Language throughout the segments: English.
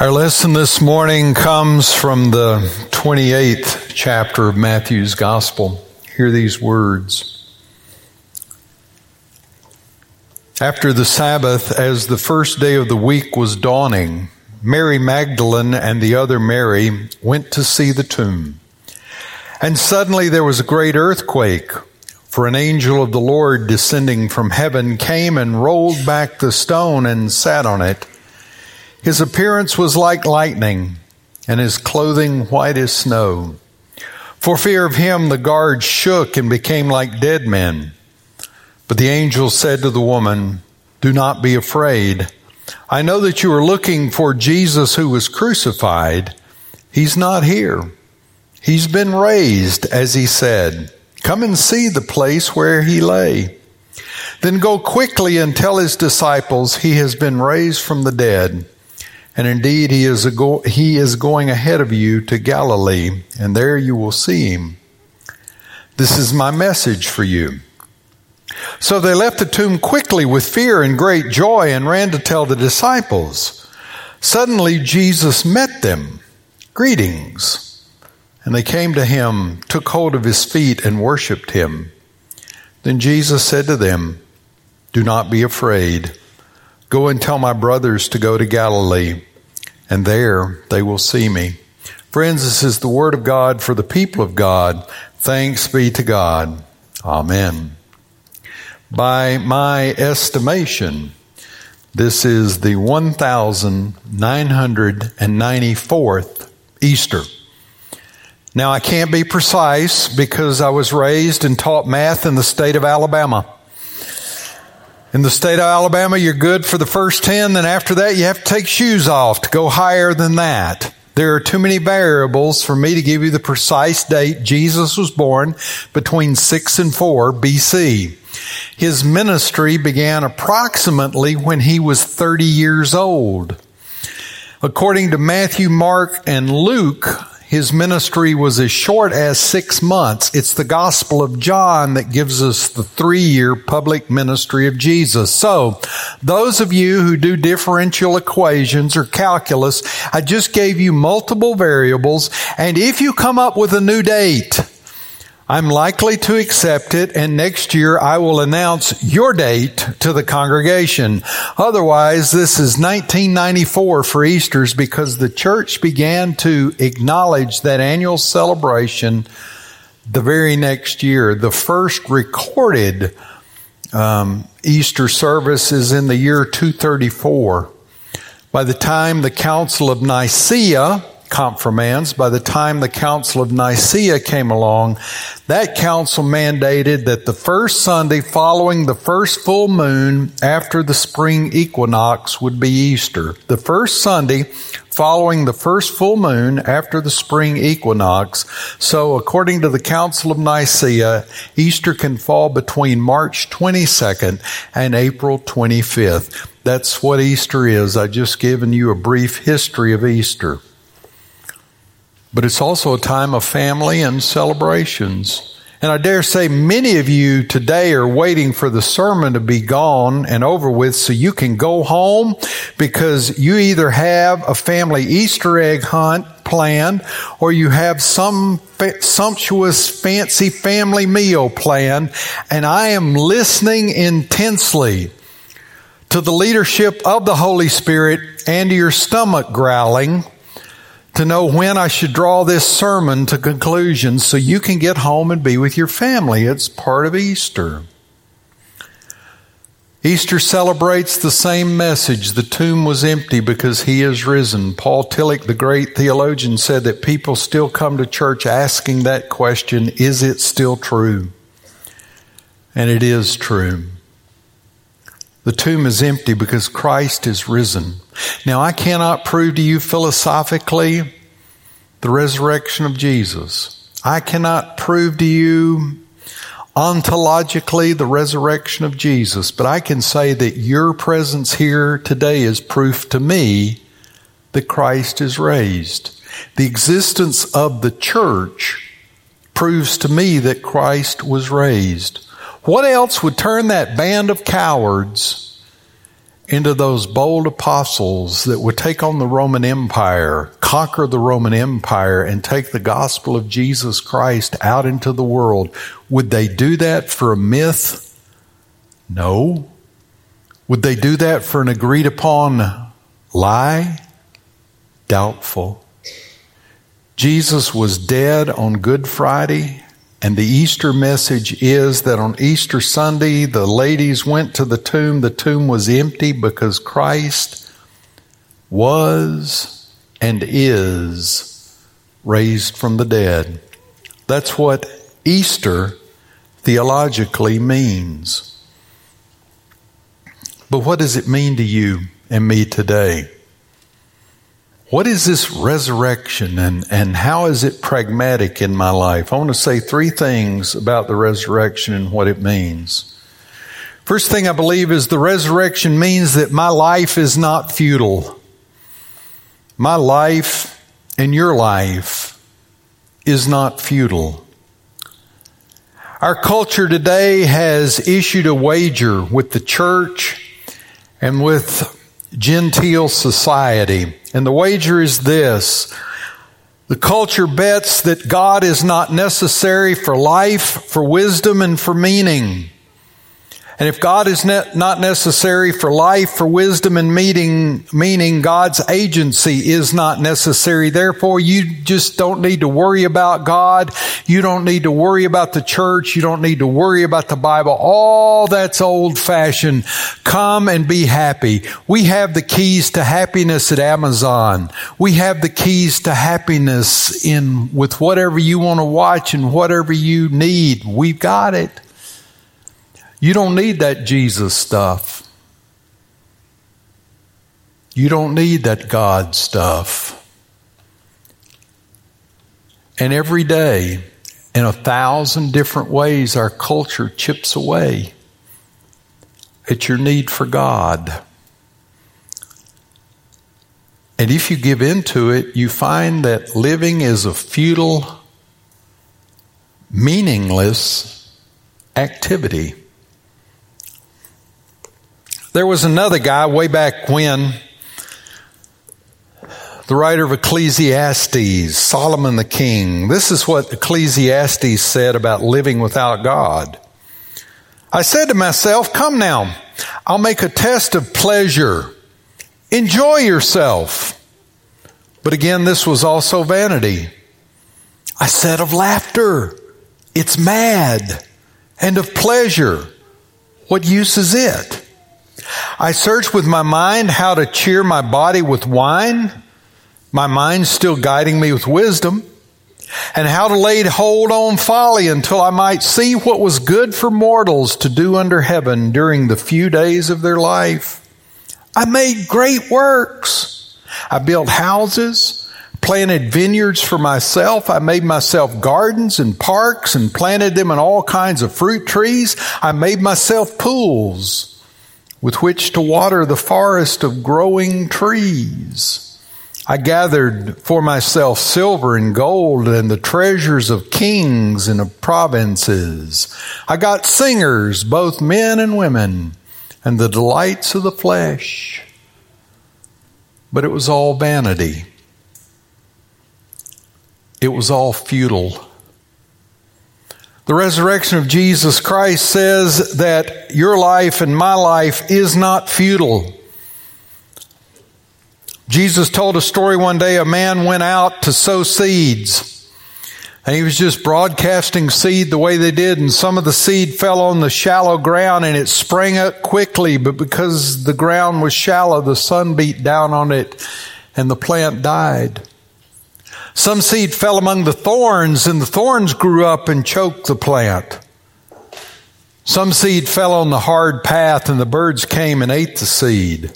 Our lesson this morning comes from the 28th chapter of Matthew's Gospel. Hear these words. After the Sabbath, as the first day of the week was dawning, Mary Magdalene and the other Mary went to see the tomb. And suddenly there was a great earthquake, for an angel of the Lord descending from heaven came and rolled back the stone and sat on it. His appearance was like lightning, and his clothing white as snow. For fear of him, the guards shook and became like dead men. But the angel said to the woman, Do not be afraid. I know that you are looking for Jesus who was crucified. He's not here. He's been raised, as he said. Come and see the place where he lay. Then go quickly and tell his disciples he has been raised from the dead. And indeed, he is, go- he is going ahead of you to Galilee, and there you will see him. This is my message for you. So they left the tomb quickly with fear and great joy and ran to tell the disciples. Suddenly Jesus met them. Greetings. And they came to him, took hold of his feet, and worshiped him. Then Jesus said to them, Do not be afraid. Go and tell my brothers to go to Galilee, and there they will see me. Friends, this is the word of God for the people of God. Thanks be to God. Amen. By my estimation, this is the 1994th Easter. Now, I can't be precise because I was raised and taught math in the state of Alabama. In the state of Alabama, you're good for the first 10, then after that, you have to take shoes off to go higher than that. There are too many variables for me to give you the precise date Jesus was born between 6 and 4 BC. His ministry began approximately when he was 30 years old. According to Matthew, Mark, and Luke, his ministry was as short as six months. It's the Gospel of John that gives us the three year public ministry of Jesus. So, those of you who do differential equations or calculus, I just gave you multiple variables, and if you come up with a new date, I'm likely to accept it, and next year I will announce your date to the congregation. Otherwise, this is 1994 for Easter's because the church began to acknowledge that annual celebration the very next year. The first recorded um, Easter service is in the year 234. By the time the Council of Nicaea, confirmands, by the time the Council of Nicaea came along, that council mandated that the first Sunday following the first full moon after the spring equinox would be Easter. The first Sunday following the first full moon after the spring equinox. So according to the Council of Nicaea, Easter can fall between March 22nd and April 25th. That's what Easter is. I've just given you a brief history of Easter but it's also a time of family and celebrations. And I dare say many of you today are waiting for the sermon to be gone and over with so you can go home because you either have a family Easter egg hunt planned or you have some fa- sumptuous fancy family meal planned. And I am listening intensely to the leadership of the Holy Spirit and to your stomach growling to know when I should draw this sermon to conclusion so you can get home and be with your family. It's part of Easter. Easter celebrates the same message. The tomb was empty because he is risen. Paul Tillich, the great theologian, said that people still come to church asking that question, is it still true? And it is true. The tomb is empty because Christ is risen. Now, I cannot prove to you philosophically the resurrection of Jesus. I cannot prove to you ontologically the resurrection of Jesus, but I can say that your presence here today is proof to me that Christ is raised. The existence of the church proves to me that Christ was raised. What else would turn that band of cowards into those bold apostles that would take on the Roman Empire, conquer the Roman Empire, and take the gospel of Jesus Christ out into the world, would they do that for a myth? No. Would they do that for an agreed upon lie? Doubtful. Jesus was dead on Good Friday and the Easter message is that on Easter Sunday, the ladies went to the tomb. The tomb was empty because Christ was and is raised from the dead. That's what Easter theologically means. But what does it mean to you and me today? What is this resurrection and, and how is it pragmatic in my life? I want to say three things about the resurrection and what it means. First thing I believe is the resurrection means that my life is not futile. My life and your life is not futile. Our culture today has issued a wager with the church and with genteel society. And the wager is this. The culture bets that God is not necessary for life, for wisdom, and for meaning. And if God is not necessary for life, for wisdom and meaning, meaning God's agency is not necessary. Therefore, you just don't need to worry about God. You don't need to worry about the church. You don't need to worry about the Bible. All that's old fashioned. Come and be happy. We have the keys to happiness at Amazon. We have the keys to happiness in with whatever you want to watch and whatever you need. We've got it. You don't need that Jesus stuff. You don't need that God stuff. And every day, in a thousand different ways, our culture chips away at your need for God. And if you give into it, you find that living is a futile, meaningless activity. There was another guy way back when, the writer of Ecclesiastes, Solomon the king. This is what Ecclesiastes said about living without God. I said to myself, Come now, I'll make a test of pleasure. Enjoy yourself. But again, this was also vanity. I said of laughter, it's mad. And of pleasure, what use is it? I search with my mind how to cheer my body with wine, my mind still guiding me with wisdom, and how to lay hold on folly until I might see what was good for mortals to do under heaven during the few days of their life. I made great works. I built houses, planted vineyards for myself. I made myself gardens and parks and planted them in all kinds of fruit trees. I made myself pools with which to water the forest of growing trees. I gathered for myself silver and gold and the treasures of kings and of provinces. I got singers, both men and women, and the delights of the flesh. But it was all vanity. It was all futile. The resurrection of Jesus Christ says that your life and my life is not futile. Jesus told a story one day a man went out to sow seeds. And he was just broadcasting seed the way they did, and some of the seed fell on the shallow ground and it sprang up quickly, but because the ground was shallow, the sun beat down on it and the plant died. Some seed fell among the thorns, and the thorns grew up and choked the plant. Some seed fell on the hard path, and the birds came and ate the seed.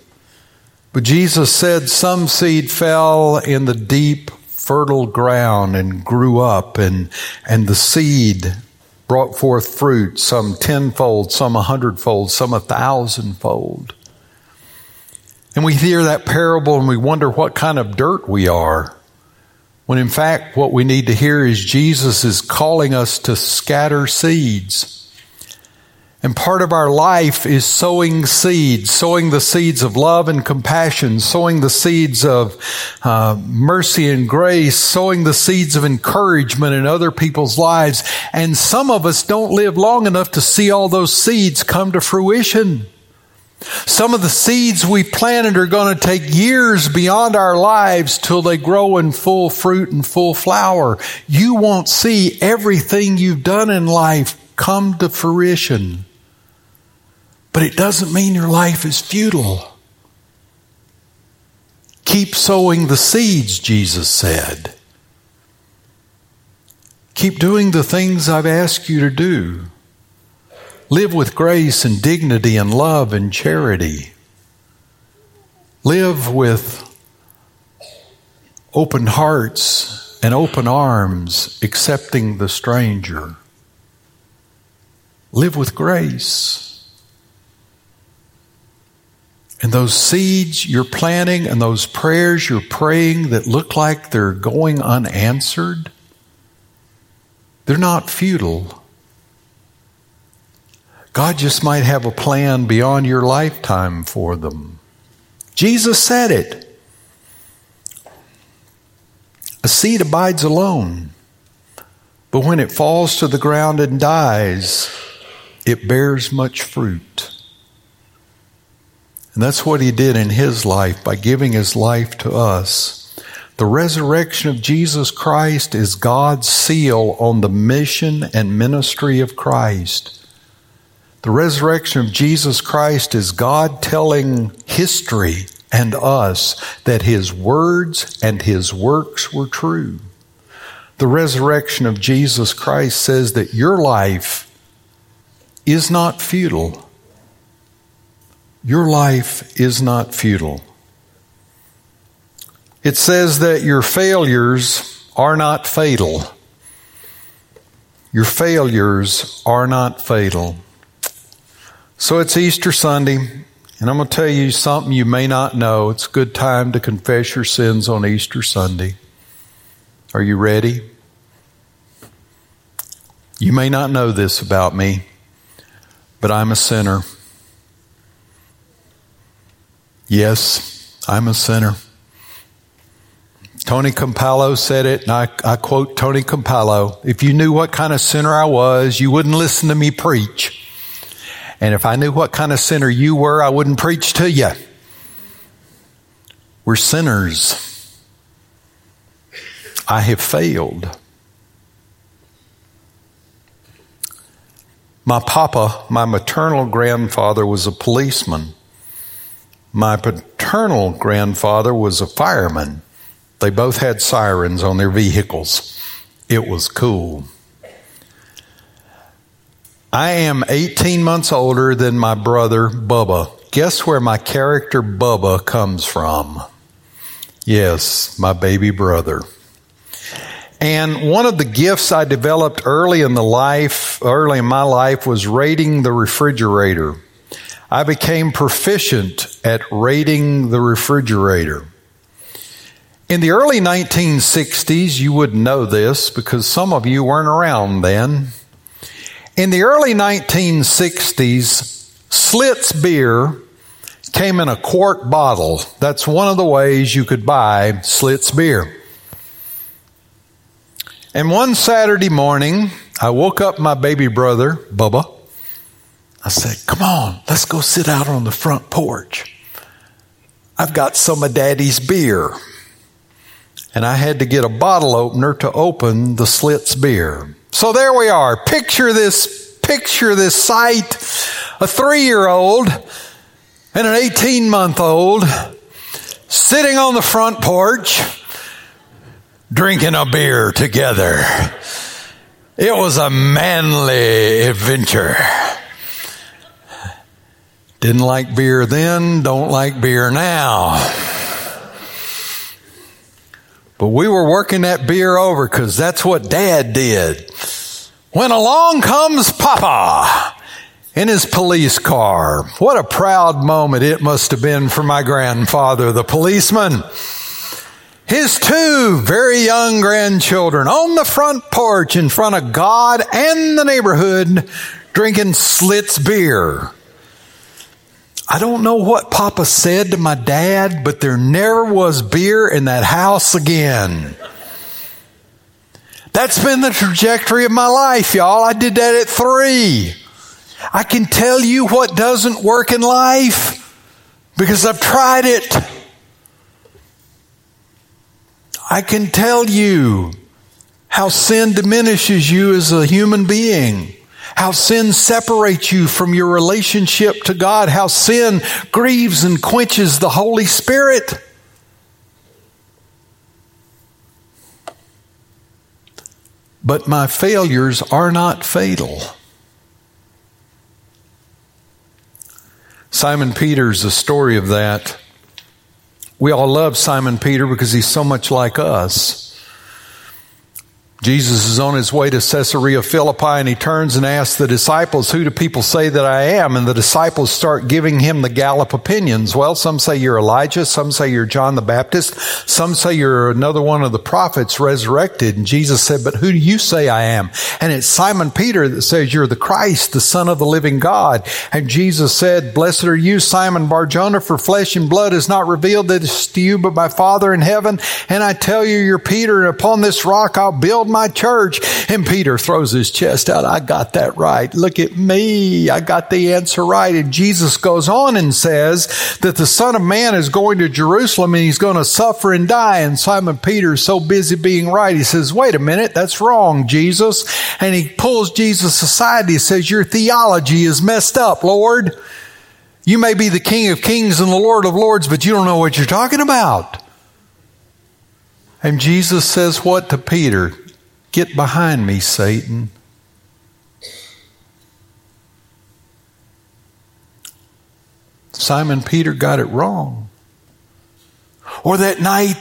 But Jesus said some seed fell in the deep, fertile ground and grew up, and, and the seed brought forth fruit, some tenfold, some a hundredfold, some a thousandfold. And we hear that parable and we wonder what kind of dirt we are. When in fact, what we need to hear is Jesus is calling us to scatter seeds. And part of our life is sowing seeds, sowing the seeds of love and compassion, sowing the seeds of uh, mercy and grace, sowing the seeds of encouragement in other people's lives. And some of us don't live long enough to see all those seeds come to fruition. Some of the seeds we planted are going to take years beyond our lives till they grow in full fruit and full flower. You won't see everything you've done in life come to fruition. But it doesn't mean your life is futile. Keep sowing the seeds, Jesus said. Keep doing the things I've asked you to do. Live with grace and dignity and love and charity. Live with open hearts and open arms, accepting the stranger. Live with grace. And those seeds you're planting and those prayers you're praying that look like they're going unanswered, they're not futile. God just might have a plan beyond your lifetime for them. Jesus said it. A seed abides alone, but when it falls to the ground and dies, it bears much fruit. And that's what he did in his life by giving his life to us. The resurrection of Jesus Christ is God's seal on the mission and ministry of Christ. The resurrection of Jesus Christ is God telling history and us that his words and his works were true. The resurrection of Jesus Christ says that your life is not futile. Your life is not futile. It says that your failures are not fatal. Your failures are not fatal. So it's Easter Sunday, and I'm going to tell you something you may not know. It's a good time to confess your sins on Easter Sunday. Are you ready? You may not know this about me, but I'm a sinner. Yes, I'm a sinner. Tony Campolo said it, and I, I, quote Tony Campolo If you knew what kind of sinner I was, you wouldn't listen to me preach. And if I knew what kind of sinner you were, I wouldn't preach to you. We're sinners. I have failed. My papa, my maternal grandfather, was a policeman. My paternal grandfather was a fireman. They both had sirens on their vehicles. It was cool. I am 18 months older than my brother Bubba. Guess where my character Bubba comes from? Yes, my baby brother. And one of the gifts I developed early in the life, early in my life was raiding the refrigerator. I became proficient at raiding the refrigerator. In the early 1960s, you wouldn't know this because some of you weren't around then. In the early 1960s, Schlitz beer came in a quart bottle. That's one of the ways you could buy Schlitz beer. And one Saturday morning, I woke up my baby brother, Bubba. I said, Come on, let's go sit out on the front porch. I've got some of Daddy's beer. And I had to get a bottle opener to open the Schlitz beer. So there we are. Picture this, picture this sight. A three year old and an 18 month old sitting on the front porch drinking a beer together. It was a manly adventure. Didn't like beer then, don't like beer now. But we were working that beer over because that's what dad did. When along comes Papa in his police car. What a proud moment it must have been for my grandfather, the policeman. His two very young grandchildren on the front porch in front of God and the neighborhood drinking Schlitz beer. I don't know what Papa said to my dad, but there never was beer in that house again. That's been the trajectory of my life, y'all. I did that at three. I can tell you what doesn't work in life because I've tried it. I can tell you how sin diminishes you as a human being, how sin separates you from your relationship to God, how sin grieves and quenches the Holy Spirit. But my failures are not fatal. Simon Peter's the story of that. We all love Simon Peter because he's so much like us. Jesus is on his way to Caesarea Philippi and he turns and asks the disciples, Who do people say that I am? And the disciples start giving him the Gallup opinions. Well, some say you're Elijah, some say you're John the Baptist, some say you're another one of the prophets resurrected. And Jesus said, But who do you say I am? And it's Simon Peter that says, You're the Christ, the Son of the living God. And Jesus said, Blessed are you, Simon Barjona, for flesh and blood has not revealed this to you, but my Father in heaven. And I tell you, you're Peter, and upon this rock I'll build my church. And Peter throws his chest out. I got that right. Look at me. I got the answer right. And Jesus goes on and says that the Son of Man is going to Jerusalem and he's going to suffer and die. And Simon Peter is so busy being right. He says, wait a minute. That's wrong, Jesus. And he pulls Jesus aside. And he says, your theology is messed up, Lord. You may be the King of Kings and the Lord of Lords, but you don't know what you're talking about. And Jesus says what to Peter? Get behind me, Satan. Simon Peter got it wrong. Or that night,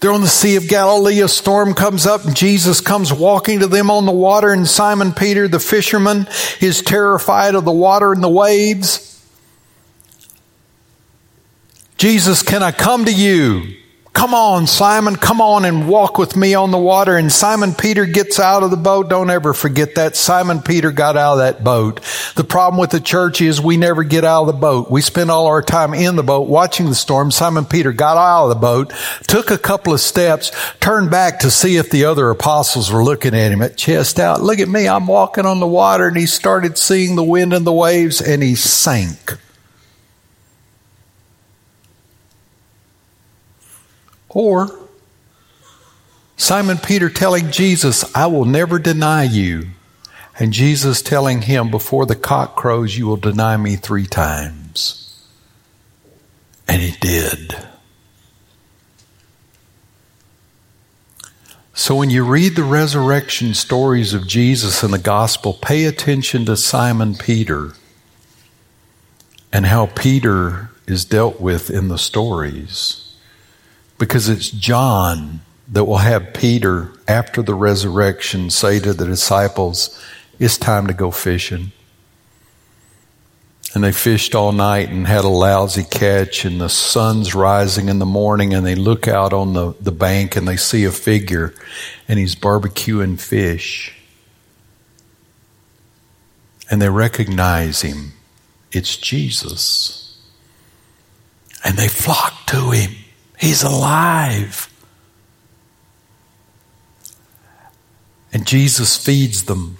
they're on the Sea of Galilee, a storm comes up, and Jesus comes walking to them on the water, and Simon Peter, the fisherman, is terrified of the water and the waves. Jesus, can I come to you? Come on, Simon, come on and walk with me on the water. And Simon Peter gets out of the boat. Don't ever forget that. Simon Peter got out of that boat. The problem with the church is we never get out of the boat. We spend all our time in the boat watching the storm. Simon Peter got out of the boat, took a couple of steps, turned back to see if the other apostles were looking at him at chest out. Look at me. I'm walking on the water. And he started seeing the wind and the waves and he sank. Or Simon Peter telling Jesus, I will never deny you. And Jesus telling him, before the cock crows, you will deny me three times. And he did. So when you read the resurrection stories of Jesus in the gospel, pay attention to Simon Peter and how Peter is dealt with in the stories because it's John that will have Peter, after the resurrection, say to the disciples, It's time to go fishing. And they fished all night and had a lousy catch, and the sun's rising in the morning, and they look out on the, the bank and they see a figure, and he's barbecuing fish. And they recognize him. It's Jesus. And they flock to him. He's alive. And Jesus feeds them.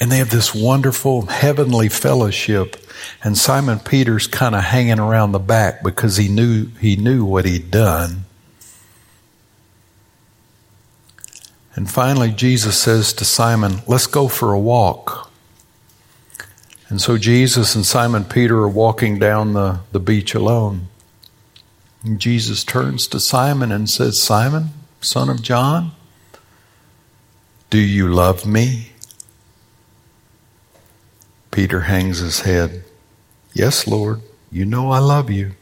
And they have this wonderful heavenly fellowship. And Simon Peter's kind of hanging around the back because he knew, he knew what he'd done. And finally, Jesus says to Simon, Let's go for a walk. And so Jesus and Simon Peter are walking down the, the beach alone. Jesus turns to Simon and says, Simon, son of John, do you love me? Peter hangs his head. Yes, Lord, you know I love you.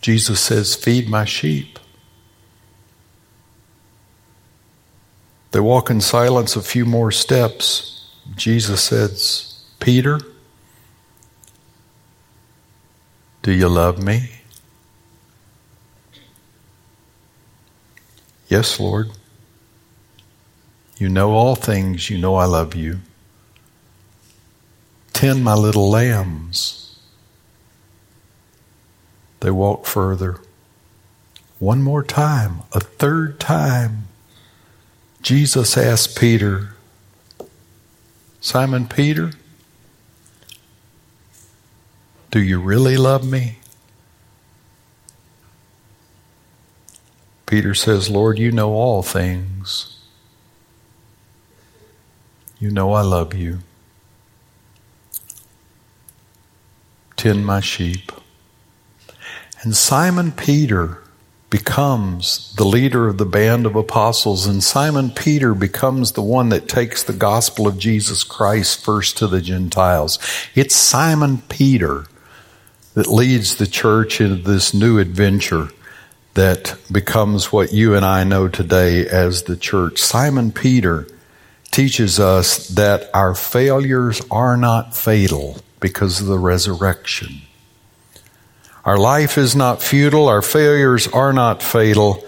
Jesus says, Feed my sheep. They walk in silence a few more steps. Jesus says, Peter, Do you love me? Yes, Lord. You know all things. You know I love you. tend my little lambs. They walk further. One more time, a third time, Jesus asked Peter, Simon Peter, do you really love me? Peter says, Lord, you know all things. You know I love you. Tend my sheep. And Simon Peter becomes the leader of the band of apostles, and Simon Peter becomes the one that takes the gospel of Jesus Christ first to the Gentiles. It's Simon Peter that leads the church into this new adventure that becomes what you and I know today as the church. Simon Peter teaches us that our failures are not fatal because of the resurrection. Our life is not futile, our failures are not fatal,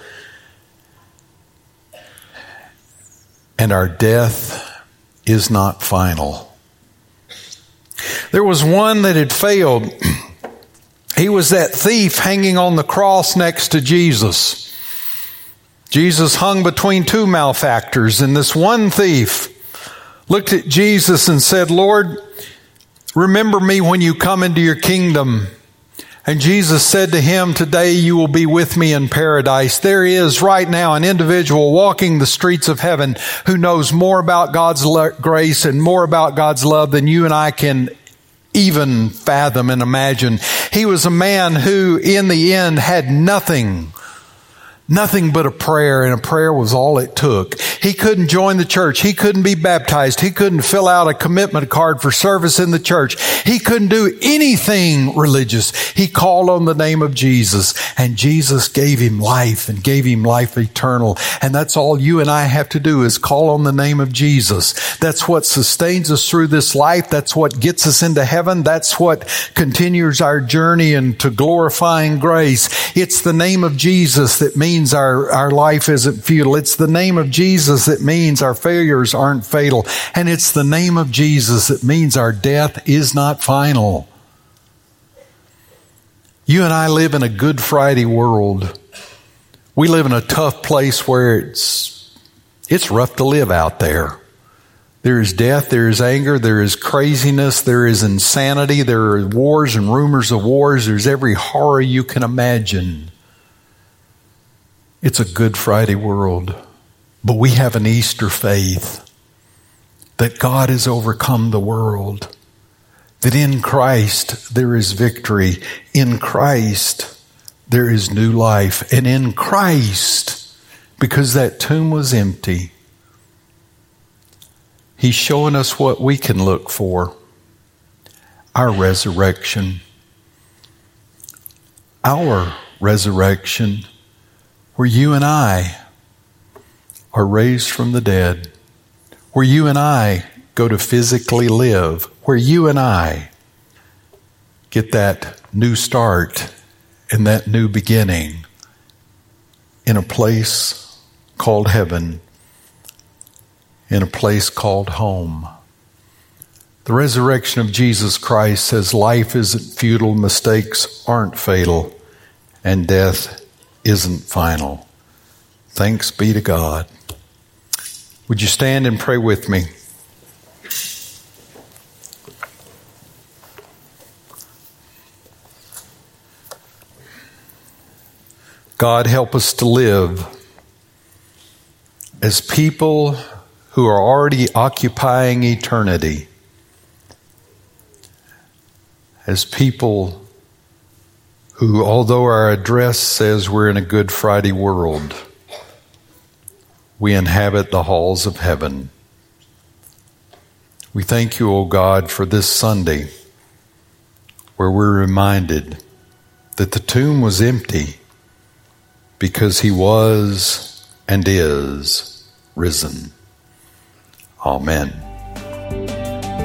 and our death is not final. There was one that had failed. He was that thief hanging on the cross next to Jesus. Jesus hung between two malefactors, and this one thief looked at Jesus and said, Lord, remember me when you come into your kingdom. And Jesus said to him, Today you will be with me in paradise. There is right now an individual walking the streets of heaven who knows more about God's grace and more about God's love than you and I can even fathom and imagine. He was a man who, in the end, had nothing Nothing but a prayer, and a prayer was all it took. He couldn't join the church. He couldn't be baptized. He couldn't fill out a commitment card for service in the church. He couldn't do anything religious. He called on the name of Jesus, and Jesus gave him life and gave him life eternal. And that's all you and I have to do is call on the name of Jesus. That's what sustains us through this life. That's what gets us into heaven. That's what continues our journey into glorifying grace. It's the name of Jesus that means means our, our life isn't futile. It's the name of Jesus that means our failures aren't fatal. And it's the name of Jesus that means our death is not final. You and I live in a Good Friday world. We live in a tough place where it's, it's rough to live out there. There is death, there is anger, there is craziness, there is insanity, there are wars and rumors of wars, there's every horror you can imagine. It's a Good Friday world, but we have an Easter faith that God has overcome the world, that in Christ there is victory, in Christ there is new life, and in Christ, because that tomb was empty, He's showing us what we can look for our resurrection. Our resurrection where you and I are raised from the dead, where you and I go to physically live, where you and I get that new start and that new beginning in a place called heaven, in a place called home. The resurrection of Jesus Christ says life isn't futile, mistakes aren't fatal, and death isn't final. Thanks be to God. Would you stand and pray with me? God, help us to live as people who are already occupying eternity, as people who, although our address says we're in a Good Friday world, we inhabit the halls of heaven. We thank you, O God, for this Sunday where we're reminded that the tomb was empty because he was and is risen. Amen.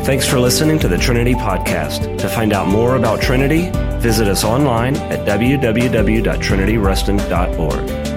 Thanks for listening to the Trinity Podcast. To find out more about Trinity, visit us online at www.trinityreston.org.